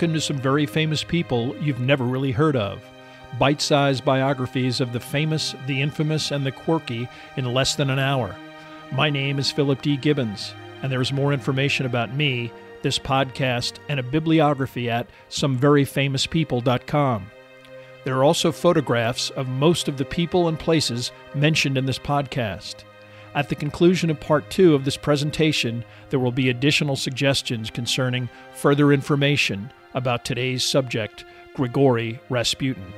To some very famous people you've never really heard of. Bite sized biographies of the famous, the infamous, and the quirky in less than an hour. My name is Philip D. Gibbons, and there is more information about me, this podcast, and a bibliography at someveryfamouspeople.com. There are also photographs of most of the people and places mentioned in this podcast. At the conclusion of part two of this presentation, there will be additional suggestions concerning further information about today's subject, Grigory Rasputin.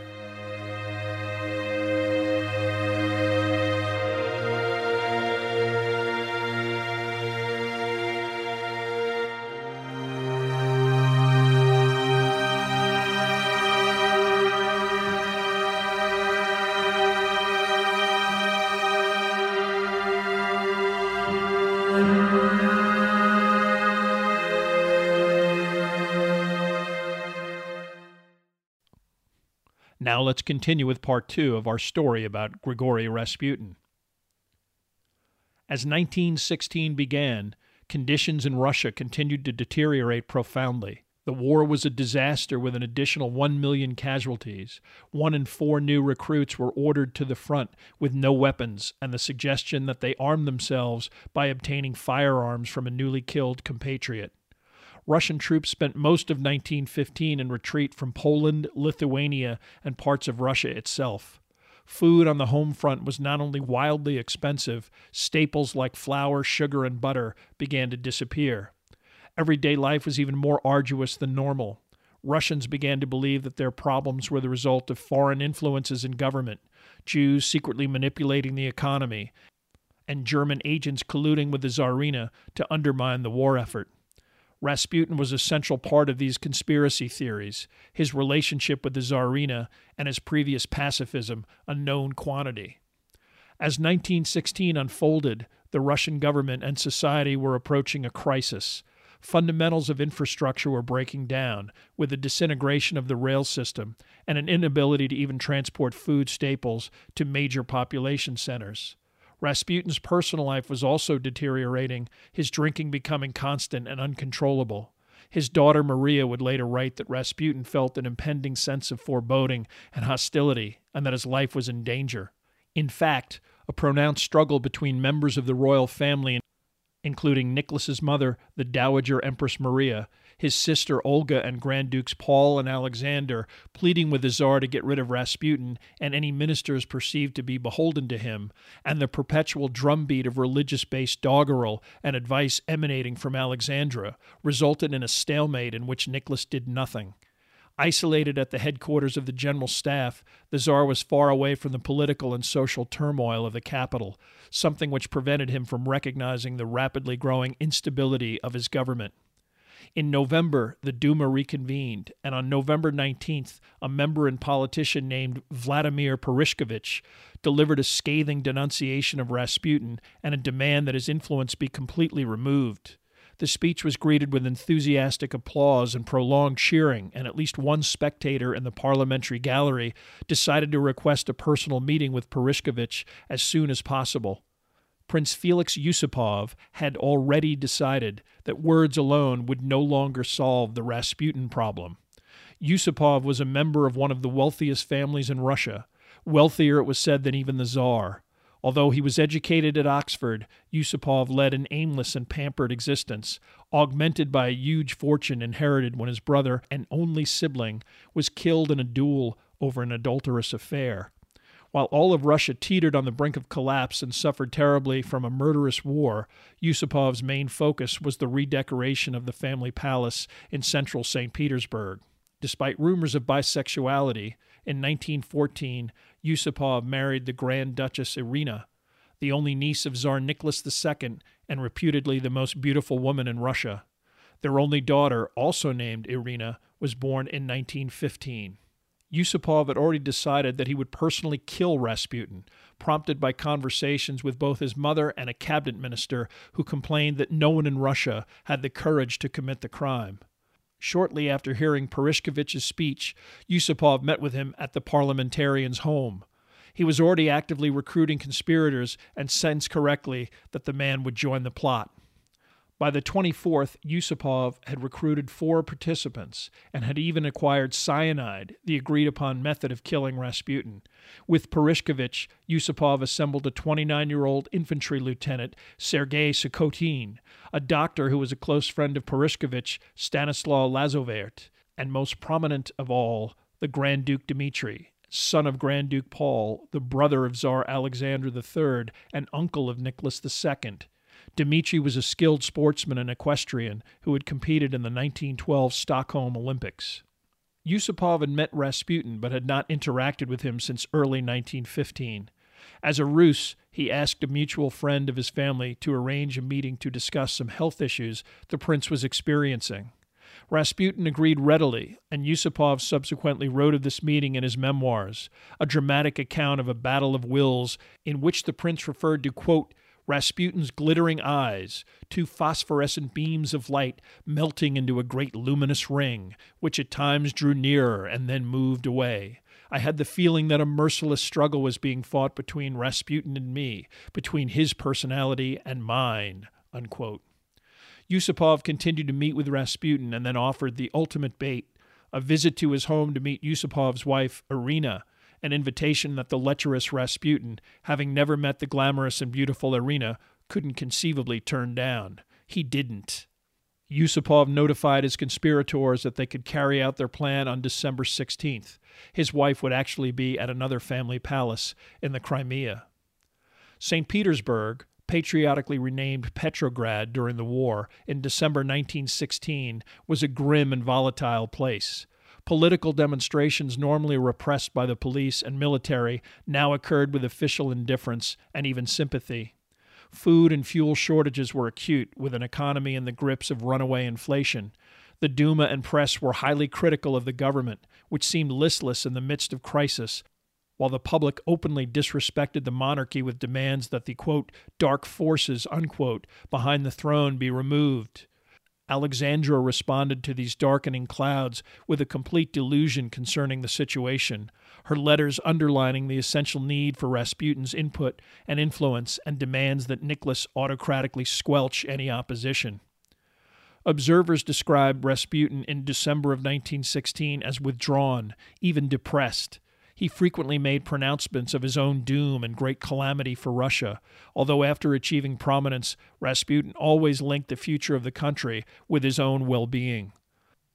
Now let's continue with part two of our story about Grigory Rasputin. As 1916 began, conditions in Russia continued to deteriorate profoundly. The war was a disaster with an additional 1 million casualties. One in four new recruits were ordered to the front with no weapons, and the suggestion that they arm themselves by obtaining firearms from a newly killed compatriot. Russian troops spent most of 1915 in retreat from Poland, Lithuania, and parts of Russia itself. Food on the home front was not only wildly expensive, staples like flour, sugar, and butter began to disappear. Everyday life was even more arduous than normal. Russians began to believe that their problems were the result of foreign influences in government, Jews secretly manipulating the economy, and German agents colluding with the Tsarina to undermine the war effort. Rasputin was a central part of these conspiracy theories, his relationship with the Tsarina and his previous pacifism a known quantity. As 1916 unfolded, the Russian government and society were approaching a crisis. Fundamentals of infrastructure were breaking down, with the disintegration of the rail system and an inability to even transport food staples to major population centers. Rasputin's personal life was also deteriorating, his drinking becoming constant and uncontrollable. His daughter Maria would later write that Rasputin felt an impending sense of foreboding and hostility, and that his life was in danger. In fact, a pronounced struggle between members of the royal family, including Nicholas's mother, the Dowager Empress Maria, his sister Olga and Grand Dukes Paul and Alexander pleading with the Tsar to get rid of Rasputin and any ministers perceived to be beholden to him, and the perpetual drumbeat of religious based doggerel and advice emanating from Alexandra resulted in a stalemate in which Nicholas did nothing. Isolated at the headquarters of the General Staff, the Tsar was far away from the political and social turmoil of the capital, something which prevented him from recognizing the rapidly growing instability of his government. In November, the Duma reconvened, and on November 19th, a member and politician named Vladimir Purishkevich delivered a scathing denunciation of Rasputin and a demand that his influence be completely removed. The speech was greeted with enthusiastic applause and prolonged cheering, and at least one spectator in the parliamentary gallery decided to request a personal meeting with Purishkevich as soon as possible. Prince Felix Yusupov had already decided that words alone would no longer solve the Rasputin problem. Yusupov was a member of one of the wealthiest families in Russia, wealthier, it was said, than even the Tsar. Although he was educated at Oxford, Yusupov led an aimless and pampered existence, augmented by a huge fortune inherited when his brother and only sibling was killed in a duel over an adulterous affair. While all of Russia teetered on the brink of collapse and suffered terribly from a murderous war, Yusupov's main focus was the redecoration of the family palace in central St. Petersburg. Despite rumors of bisexuality, in 1914, Yusupov married the Grand Duchess Irina, the only niece of Tsar Nicholas II and reputedly the most beautiful woman in Russia. Their only daughter, also named Irina, was born in 1915. Yusupov had already decided that he would personally kill Rasputin, prompted by conversations with both his mother and a cabinet minister who complained that no one in Russia had the courage to commit the crime. Shortly after hearing Purishkevich's speech, Yusupov met with him at the parliamentarian's home. He was already actively recruiting conspirators and sensed correctly that the man would join the plot. By the 24th, Yusupov had recruited four participants and had even acquired cyanide, the agreed upon method of killing Rasputin. With Purishkevich, Yusupov assembled a 29 year old infantry lieutenant, Sergei Sukhotin, a doctor who was a close friend of Purishkevich, Stanislaw Lazovert, and most prominent of all, the Grand Duke Dmitri, son of Grand Duke Paul, the brother of Tsar Alexander III, and uncle of Nicholas II. Dmitri was a skilled sportsman and equestrian who had competed in the 1912 Stockholm Olympics. Yusupov had met Rasputin but had not interacted with him since early 1915. As a ruse, he asked a mutual friend of his family to arrange a meeting to discuss some health issues the prince was experiencing. Rasputin agreed readily, and Yusupov subsequently wrote of this meeting in his memoirs, a dramatic account of a battle of wills in which the prince referred to, quote, Rasputin's glittering eyes, two phosphorescent beams of light melting into a great luminous ring, which at times drew nearer and then moved away. I had the feeling that a merciless struggle was being fought between Rasputin and me, between his personality and mine. Unquote. Yusupov continued to meet with Rasputin and then offered the ultimate bait a visit to his home to meet Yusupov's wife, Irina, an invitation that the lecherous Rasputin, having never met the glamorous and beautiful Irina, couldn't conceivably turn down. He didn't. Yusupov notified his conspirators that they could carry out their plan on December 16th. His wife would actually be at another family palace in the Crimea. St. Petersburg, patriotically renamed Petrograd during the war in December 1916, was a grim and volatile place. Political demonstrations, normally repressed by the police and military, now occurred with official indifference and even sympathy. Food and fuel shortages were acute, with an economy in the grips of runaway inflation. The Duma and press were highly critical of the government, which seemed listless in the midst of crisis, while the public openly disrespected the monarchy with demands that the quote, dark forces unquote, behind the throne be removed. Alexandra responded to these darkening clouds with a complete delusion concerning the situation, her letters underlining the essential need for Rasputin's input and influence and demands that Nicholas autocratically squelch any opposition. Observers described Rasputin in December of 1916 as withdrawn, even depressed, he frequently made pronouncements of his own doom and great calamity for Russia, although after achieving prominence, Rasputin always linked the future of the country with his own well being.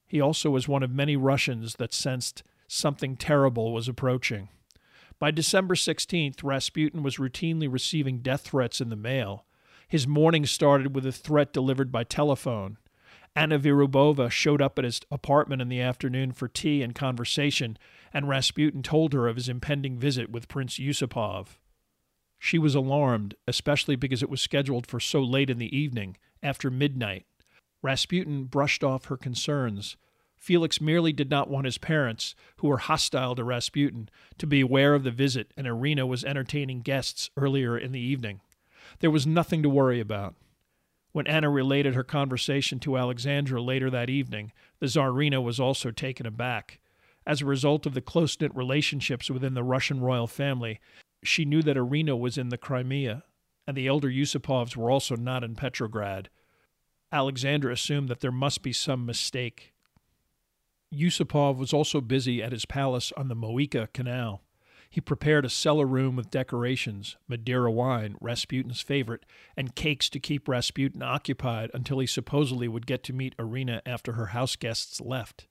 He also was one of many Russians that sensed something terrible was approaching. By December 16th, Rasputin was routinely receiving death threats in the mail. His morning started with a threat delivered by telephone. Anna Vyrubova showed up at his apartment in the afternoon for tea and conversation and Rasputin told her of his impending visit with Prince Yusupov. She was alarmed, especially because it was scheduled for so late in the evening, after midnight. Rasputin brushed off her concerns. Felix merely did not want his parents, who were hostile to Rasputin, to be aware of the visit, and Irina was entertaining guests earlier in the evening. There was nothing to worry about. When Anna related her conversation to Alexandra later that evening, the Tsarina was also taken aback. As a result of the close knit relationships within the Russian royal family, she knew that Irina was in the Crimea, and the elder Yusupovs were also not in Petrograd. Alexandra assumed that there must be some mistake. Yusupov was also busy at his palace on the Moika Canal. He prepared a cellar room with decorations, Madeira wine, Rasputin's favorite, and cakes to keep Rasputin occupied until he supposedly would get to meet Irina after her house guests left.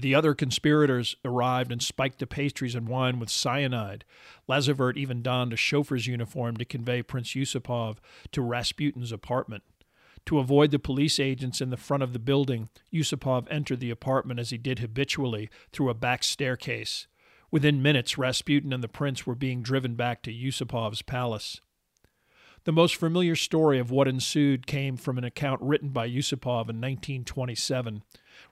The other conspirators arrived and spiked the pastries and wine with cyanide. Lazovert even donned a chauffeur's uniform to convey Prince Yusupov to Rasputin's apartment. To avoid the police agents in the front of the building, Yusupov entered the apartment as he did habitually through a back staircase. Within minutes, Rasputin and the prince were being driven back to Yusupov's palace. The most familiar story of what ensued came from an account written by Yusupov in 1927.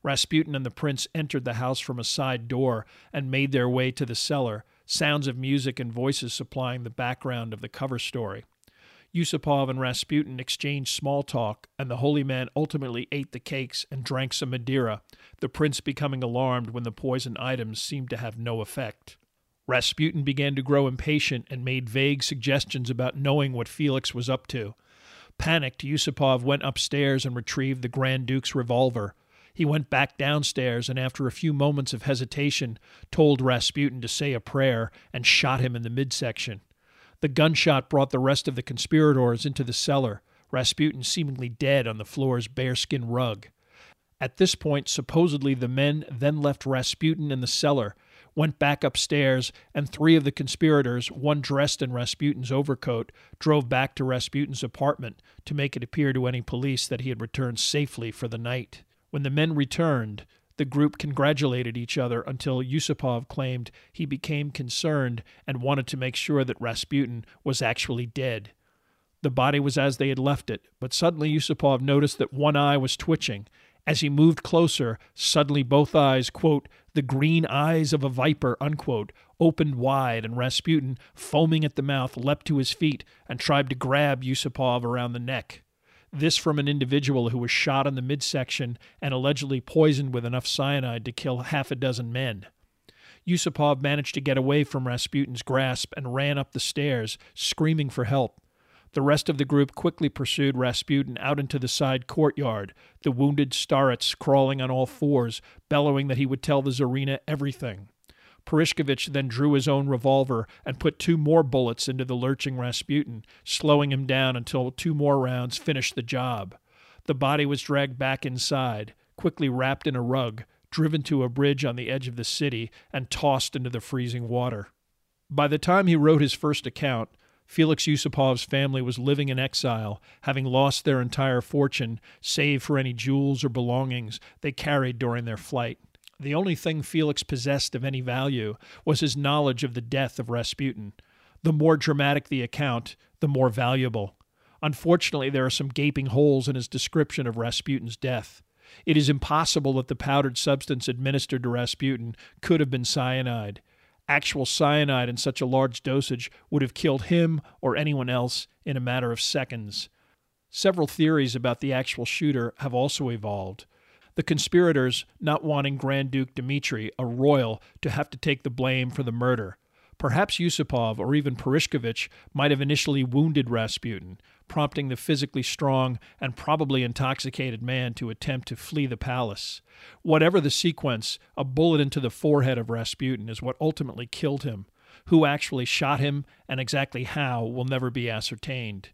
Rasputin and the prince entered the house from a side door and made their way to the cellar, sounds of music and voices supplying the background of the cover story. Yusupov and Rasputin exchanged small talk, and the holy man ultimately ate the cakes and drank some Madeira, the prince becoming alarmed when the poison items seemed to have no effect. Rasputin began to grow impatient and made vague suggestions about knowing what Felix was up to. Panicked, Yusupov went upstairs and retrieved the Grand Duke's revolver. He went back downstairs and, after a few moments of hesitation, told Rasputin to say a prayer and shot him in the midsection. The gunshot brought the rest of the conspirators into the cellar, Rasputin seemingly dead on the floor's bearskin rug. At this point, supposedly the men then left Rasputin in the cellar, went back upstairs, and three of the conspirators, one dressed in Rasputin's overcoat, drove back to Rasputin's apartment to make it appear to any police that he had returned safely for the night. When the men returned, the group congratulated each other until Yusupov claimed he became concerned and wanted to make sure that Rasputin was actually dead. The body was as they had left it, but suddenly Yusupov noticed that one eye was twitching as he moved closer, suddenly both eyes, quote, the green eyes of a viper, unquote, opened wide, and Rasputin, foaming at the mouth, leapt to his feet and tried to grab Yusupov around the neck. This from an individual who was shot in the midsection and allegedly poisoned with enough cyanide to kill half a dozen men. Yusupov managed to get away from Rasputin's grasp and ran up the stairs, screaming for help. The rest of the group quickly pursued Rasputin out into the side courtyard, the wounded starets crawling on all fours, bellowing that he would tell the Tsarina everything. Purishkevich then drew his own revolver and put two more bullets into the lurching Rasputin, slowing him down until two more rounds finished the job. The body was dragged back inside, quickly wrapped in a rug, driven to a bridge on the edge of the city, and tossed into the freezing water. By the time he wrote his first account, Felix Yusupov's family was living in exile, having lost their entire fortune, save for any jewels or belongings they carried during their flight. The only thing Felix possessed of any value was his knowledge of the death of Rasputin. The more dramatic the account, the more valuable. Unfortunately, there are some gaping holes in his description of Rasputin's death. It is impossible that the powdered substance administered to Rasputin could have been cyanide actual cyanide in such a large dosage would have killed him or anyone else in a matter of seconds. Several theories about the actual shooter have also evolved. The conspirators not wanting Grand Duke Dmitri, a royal, to have to take the blame for the murder. Perhaps Yusupov or even Purishkevich might have initially wounded Rasputin, prompting the physically strong and probably intoxicated man to attempt to flee the palace. Whatever the sequence, a bullet into the forehead of Rasputin is what ultimately killed him. Who actually shot him and exactly how will never be ascertained.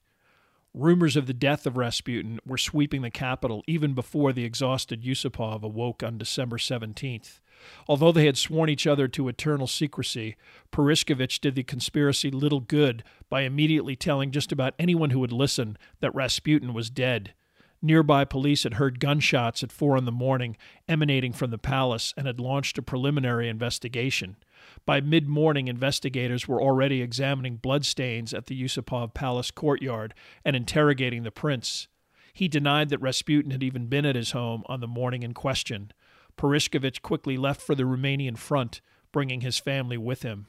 Rumors of the death of Rasputin were sweeping the capital even before the exhausted Yusupov awoke on December 17th. Although they had sworn each other to eternal secrecy, Purishkevich did the conspiracy little good by immediately telling just about anyone who would listen that Rasputin was dead. Nearby police had heard gunshots at four in the morning emanating from the palace and had launched a preliminary investigation. By mid morning, investigators were already examining bloodstains at the Yusupov Palace courtyard and interrogating the prince. He denied that Rasputin had even been at his home on the morning in question. Purishkevich quickly left for the Romanian front, bringing his family with him.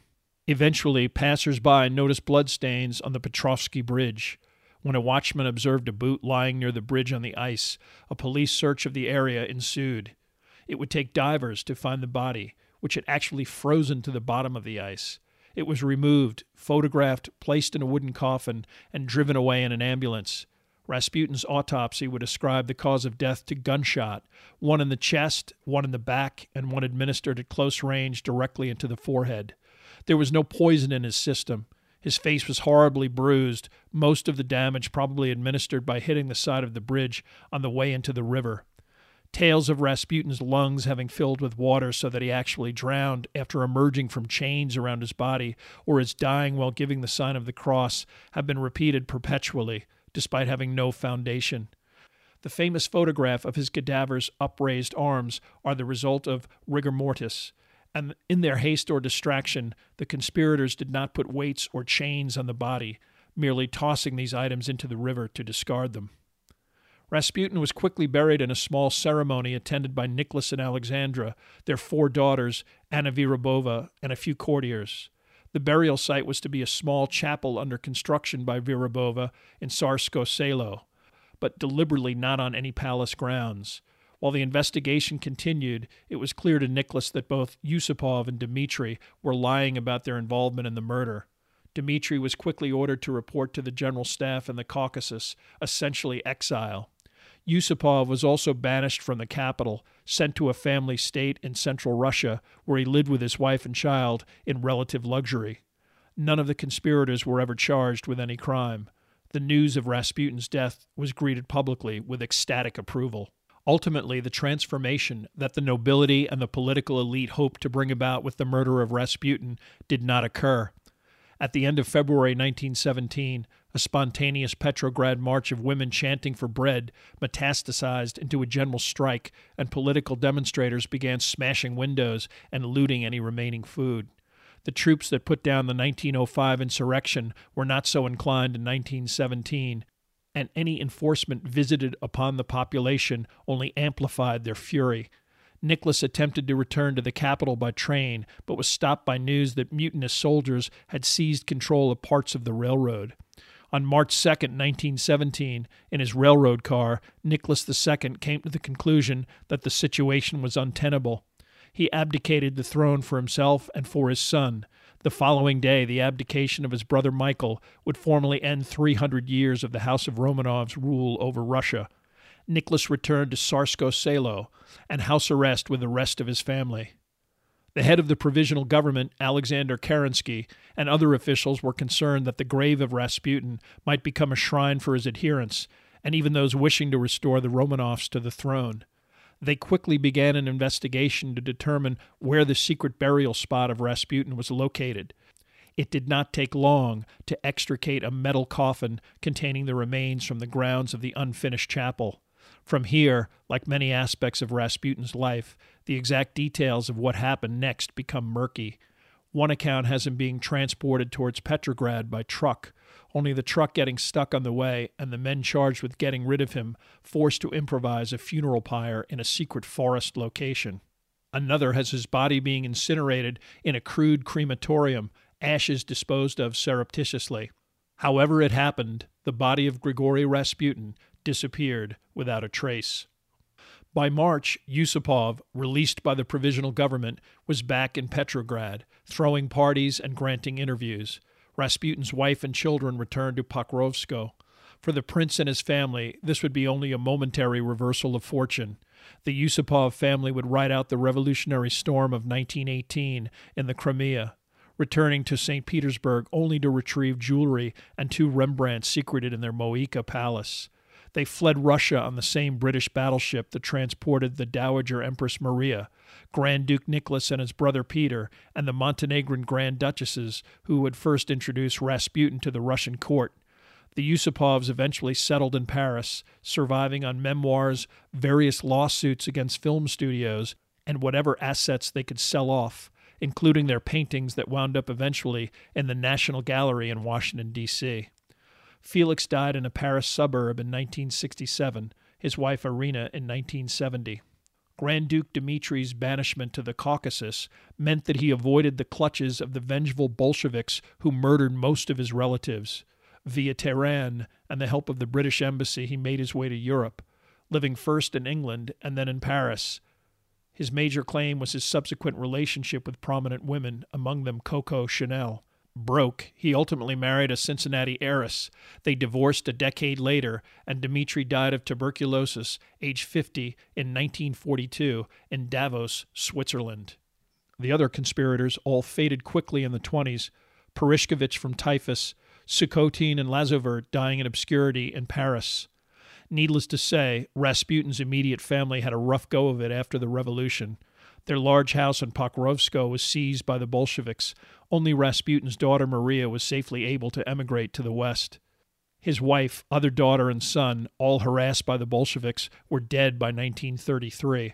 Eventually, passers by noticed bloodstains on the Petrovsky Bridge. When a watchman observed a boot lying near the bridge on the ice, a police search of the area ensued. It would take divers to find the body, which had actually frozen to the bottom of the ice. It was removed, photographed, placed in a wooden coffin, and driven away in an ambulance. Rasputin's autopsy would ascribe the cause of death to gunshot, one in the chest, one in the back, and one administered at close range directly into the forehead. There was no poison in his system. His face was horribly bruised, most of the damage probably administered by hitting the side of the bridge on the way into the river. Tales of Rasputin's lungs having filled with water so that he actually drowned after emerging from chains around his body, or his dying while giving the sign of the cross, have been repeated perpetually, despite having no foundation. The famous photograph of his cadaver's upraised arms are the result of rigor mortis, and in their haste or distraction, the conspirators did not put weights or chains on the body, merely tossing these items into the river to discard them. Rasputin was quickly buried in a small ceremony attended by Nicholas and Alexandra, their four daughters, Anna Vyrubova, and a few courtiers. The burial site was to be a small chapel under construction by Vyrubova in Tsarskoe Selo, but deliberately not on any palace grounds. While the investigation continued, it was clear to Nicholas that both Yusupov and Dmitri were lying about their involvement in the murder. Dmitri was quickly ordered to report to the general staff in the Caucasus, essentially exile. Yusupov was also banished from the capital, sent to a family state in central Russia, where he lived with his wife and child in relative luxury. None of the conspirators were ever charged with any crime. The news of Rasputin's death was greeted publicly with ecstatic approval. Ultimately, the transformation that the nobility and the political elite hoped to bring about with the murder of Rasputin did not occur. At the end of February 1917, a spontaneous Petrograd march of women chanting for bread metastasized into a general strike, and political demonstrators began smashing windows and looting any remaining food. The troops that put down the 1905 insurrection were not so inclined in 1917, and any enforcement visited upon the population only amplified their fury. Nicholas attempted to return to the capital by train, but was stopped by news that mutinous soldiers had seized control of parts of the railroad. On March 2, 1917, in his railroad car, Nicholas II came to the conclusion that the situation was untenable. He abdicated the throne for himself and for his son. The following day, the abdication of his brother Michael would formally end 300 years of the House of Romanov's rule over Russia. Nicholas returned to Tsarskoe Selo and house arrest with the rest of his family. The head of the provisional government, Alexander Kerensky, and other officials were concerned that the grave of Rasputin might become a shrine for his adherents, and even those wishing to restore the Romanovs to the throne. They quickly began an investigation to determine where the secret burial spot of Rasputin was located. It did not take long to extricate a metal coffin containing the remains from the grounds of the unfinished chapel. From here, like many aspects of Rasputin's life, the exact details of what happened next become murky. One account has him being transported towards Petrograd by truck, only the truck getting stuck on the way and the men charged with getting rid of him forced to improvise a funeral pyre in a secret forest location. Another has his body being incinerated in a crude crematorium, ashes disposed of surreptitiously. However, it happened, the body of Grigory Rasputin disappeared without a trace. By March, Yusupov, released by the provisional government, was back in Petrograd, throwing parties and granting interviews. Rasputin's wife and children returned to Pokrovskoe. For the prince and his family, this would be only a momentary reversal of fortune. The Yusupov family would ride out the revolutionary storm of 1918 in the Crimea, returning to St. Petersburg only to retrieve jewelry and two Rembrandts secreted in their Moika palace. They fled Russia on the same British battleship that transported the Dowager Empress Maria, Grand Duke Nicholas and his brother Peter, and the Montenegrin Grand Duchesses who had first introduced Rasputin to the Russian court. The Yusupovs eventually settled in Paris, surviving on memoirs, various lawsuits against film studios, and whatever assets they could sell off, including their paintings that wound up eventually in the National Gallery in Washington, D.C. Felix died in a Paris suburb in 1967, his wife Irina in 1970. Grand Duke Dmitri's banishment to the Caucasus meant that he avoided the clutches of the vengeful Bolsheviks who murdered most of his relatives. Via Tehran and the help of the British embassy, he made his way to Europe, living first in England and then in Paris. His major claim was his subsequent relationship with prominent women, among them Coco Chanel. Broke, he ultimately married a Cincinnati heiress. They divorced a decade later, and Dmitri died of tuberculosis, age 50, in 1942 in Davos, Switzerland. The other conspirators all faded quickly in the 20s Purishkevich from typhus, Sukhotin and Lazovert dying in obscurity in Paris. Needless to say, Rasputin's immediate family had a rough go of it after the revolution. Their large house in Pokrovskoe was seized by the Bolsheviks. Only Rasputin's daughter Maria was safely able to emigrate to the west. His wife, other daughter, and son, all harassed by the Bolsheviks, were dead by 1933.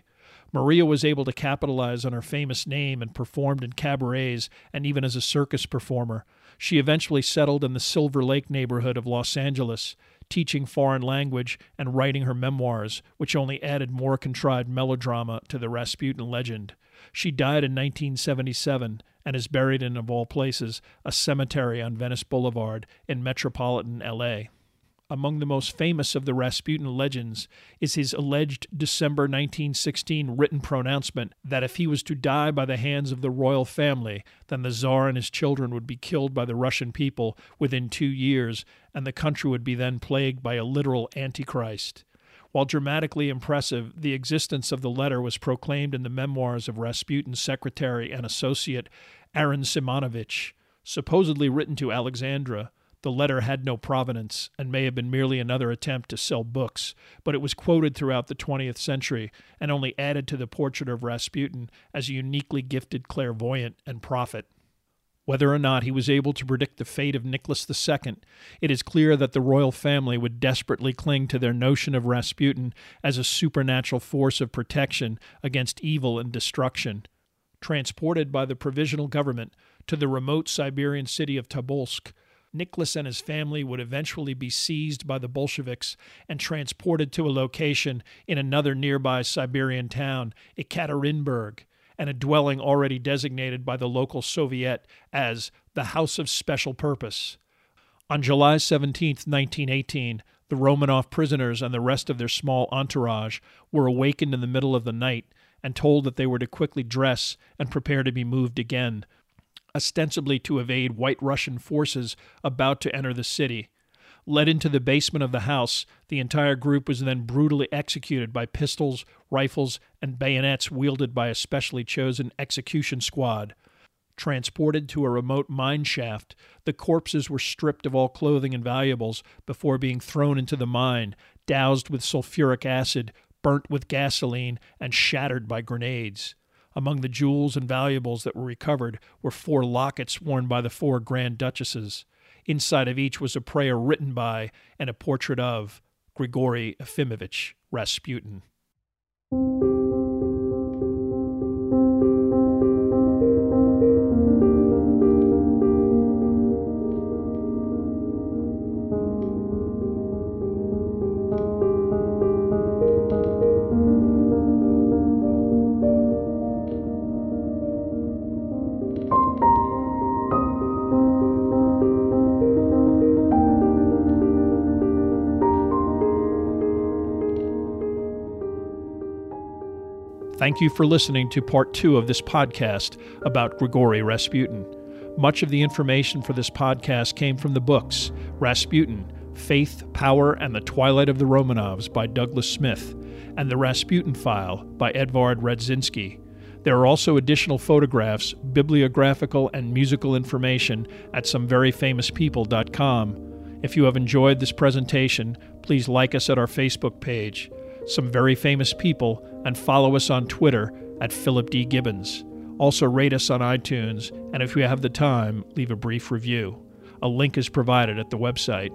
Maria was able to capitalize on her famous name and performed in cabarets and even as a circus performer. She eventually settled in the Silver Lake neighborhood of Los Angeles teaching foreign language, and writing her memoirs, which only added more contrived melodrama to the Rasputin legend. She died in 1977 and is buried in, of all places, a cemetery on Venice Boulevard in metropolitan LA. Among the most famous of the Rasputin legends is his alleged December 1916 written pronouncement that if he was to die by the hands of the royal family, then the Tsar and his children would be killed by the Russian people within two years, and the country would be then plagued by a literal Antichrist. While dramatically impressive, the existence of the letter was proclaimed in the memoirs of Rasputin's secretary and associate, Aaron Simonovich, supposedly written to Alexandra the letter had no provenance and may have been merely another attempt to sell books, but it was quoted throughout the 20th century and only added to the portrait of Rasputin as a uniquely gifted clairvoyant and prophet. Whether or not he was able to predict the fate of Nicholas II, it is clear that the royal family would desperately cling to their notion of Rasputin as a supernatural force of protection against evil and destruction. Transported by the provisional government to the remote Siberian city of Tobolsk, Nicholas and his family would eventually be seized by the Bolsheviks and transported to a location in another nearby Siberian town, Ekaterinburg, and a dwelling already designated by the local Soviet as the House of Special Purpose. On July 17, 1918, the Romanov prisoners and the rest of their small entourage were awakened in the middle of the night and told that they were to quickly dress and prepare to be moved again ostensibly to evade white Russian forces about to enter the city. Led into the basement of the house, the entire group was then brutally executed by pistols, rifles, and bayonets wielded by a specially chosen execution squad. Transported to a remote mine shaft, the corpses were stripped of all clothing and valuables before being thrown into the mine, doused with sulfuric acid, burnt with gasoline, and shattered by grenades. Among the jewels and valuables that were recovered were four lockets worn by the four Grand Duchesses. Inside of each was a prayer written by and a portrait of Grigory Efimovich Rasputin. Thank you for listening to part two of this podcast about Grigory Rasputin. Much of the information for this podcast came from the books Rasputin, Faith, Power, and the Twilight of the Romanovs by Douglas Smith, and The Rasputin File by Edvard Radzinsky. There are also additional photographs, bibliographical, and musical information at someveryfamouspeople.com. If you have enjoyed this presentation, please like us at our Facebook page some very famous people, and follow us on Twitter at Philip D. Gibbons. Also, rate us on iTunes, and if you have the time, leave a brief review. A link is provided at the website.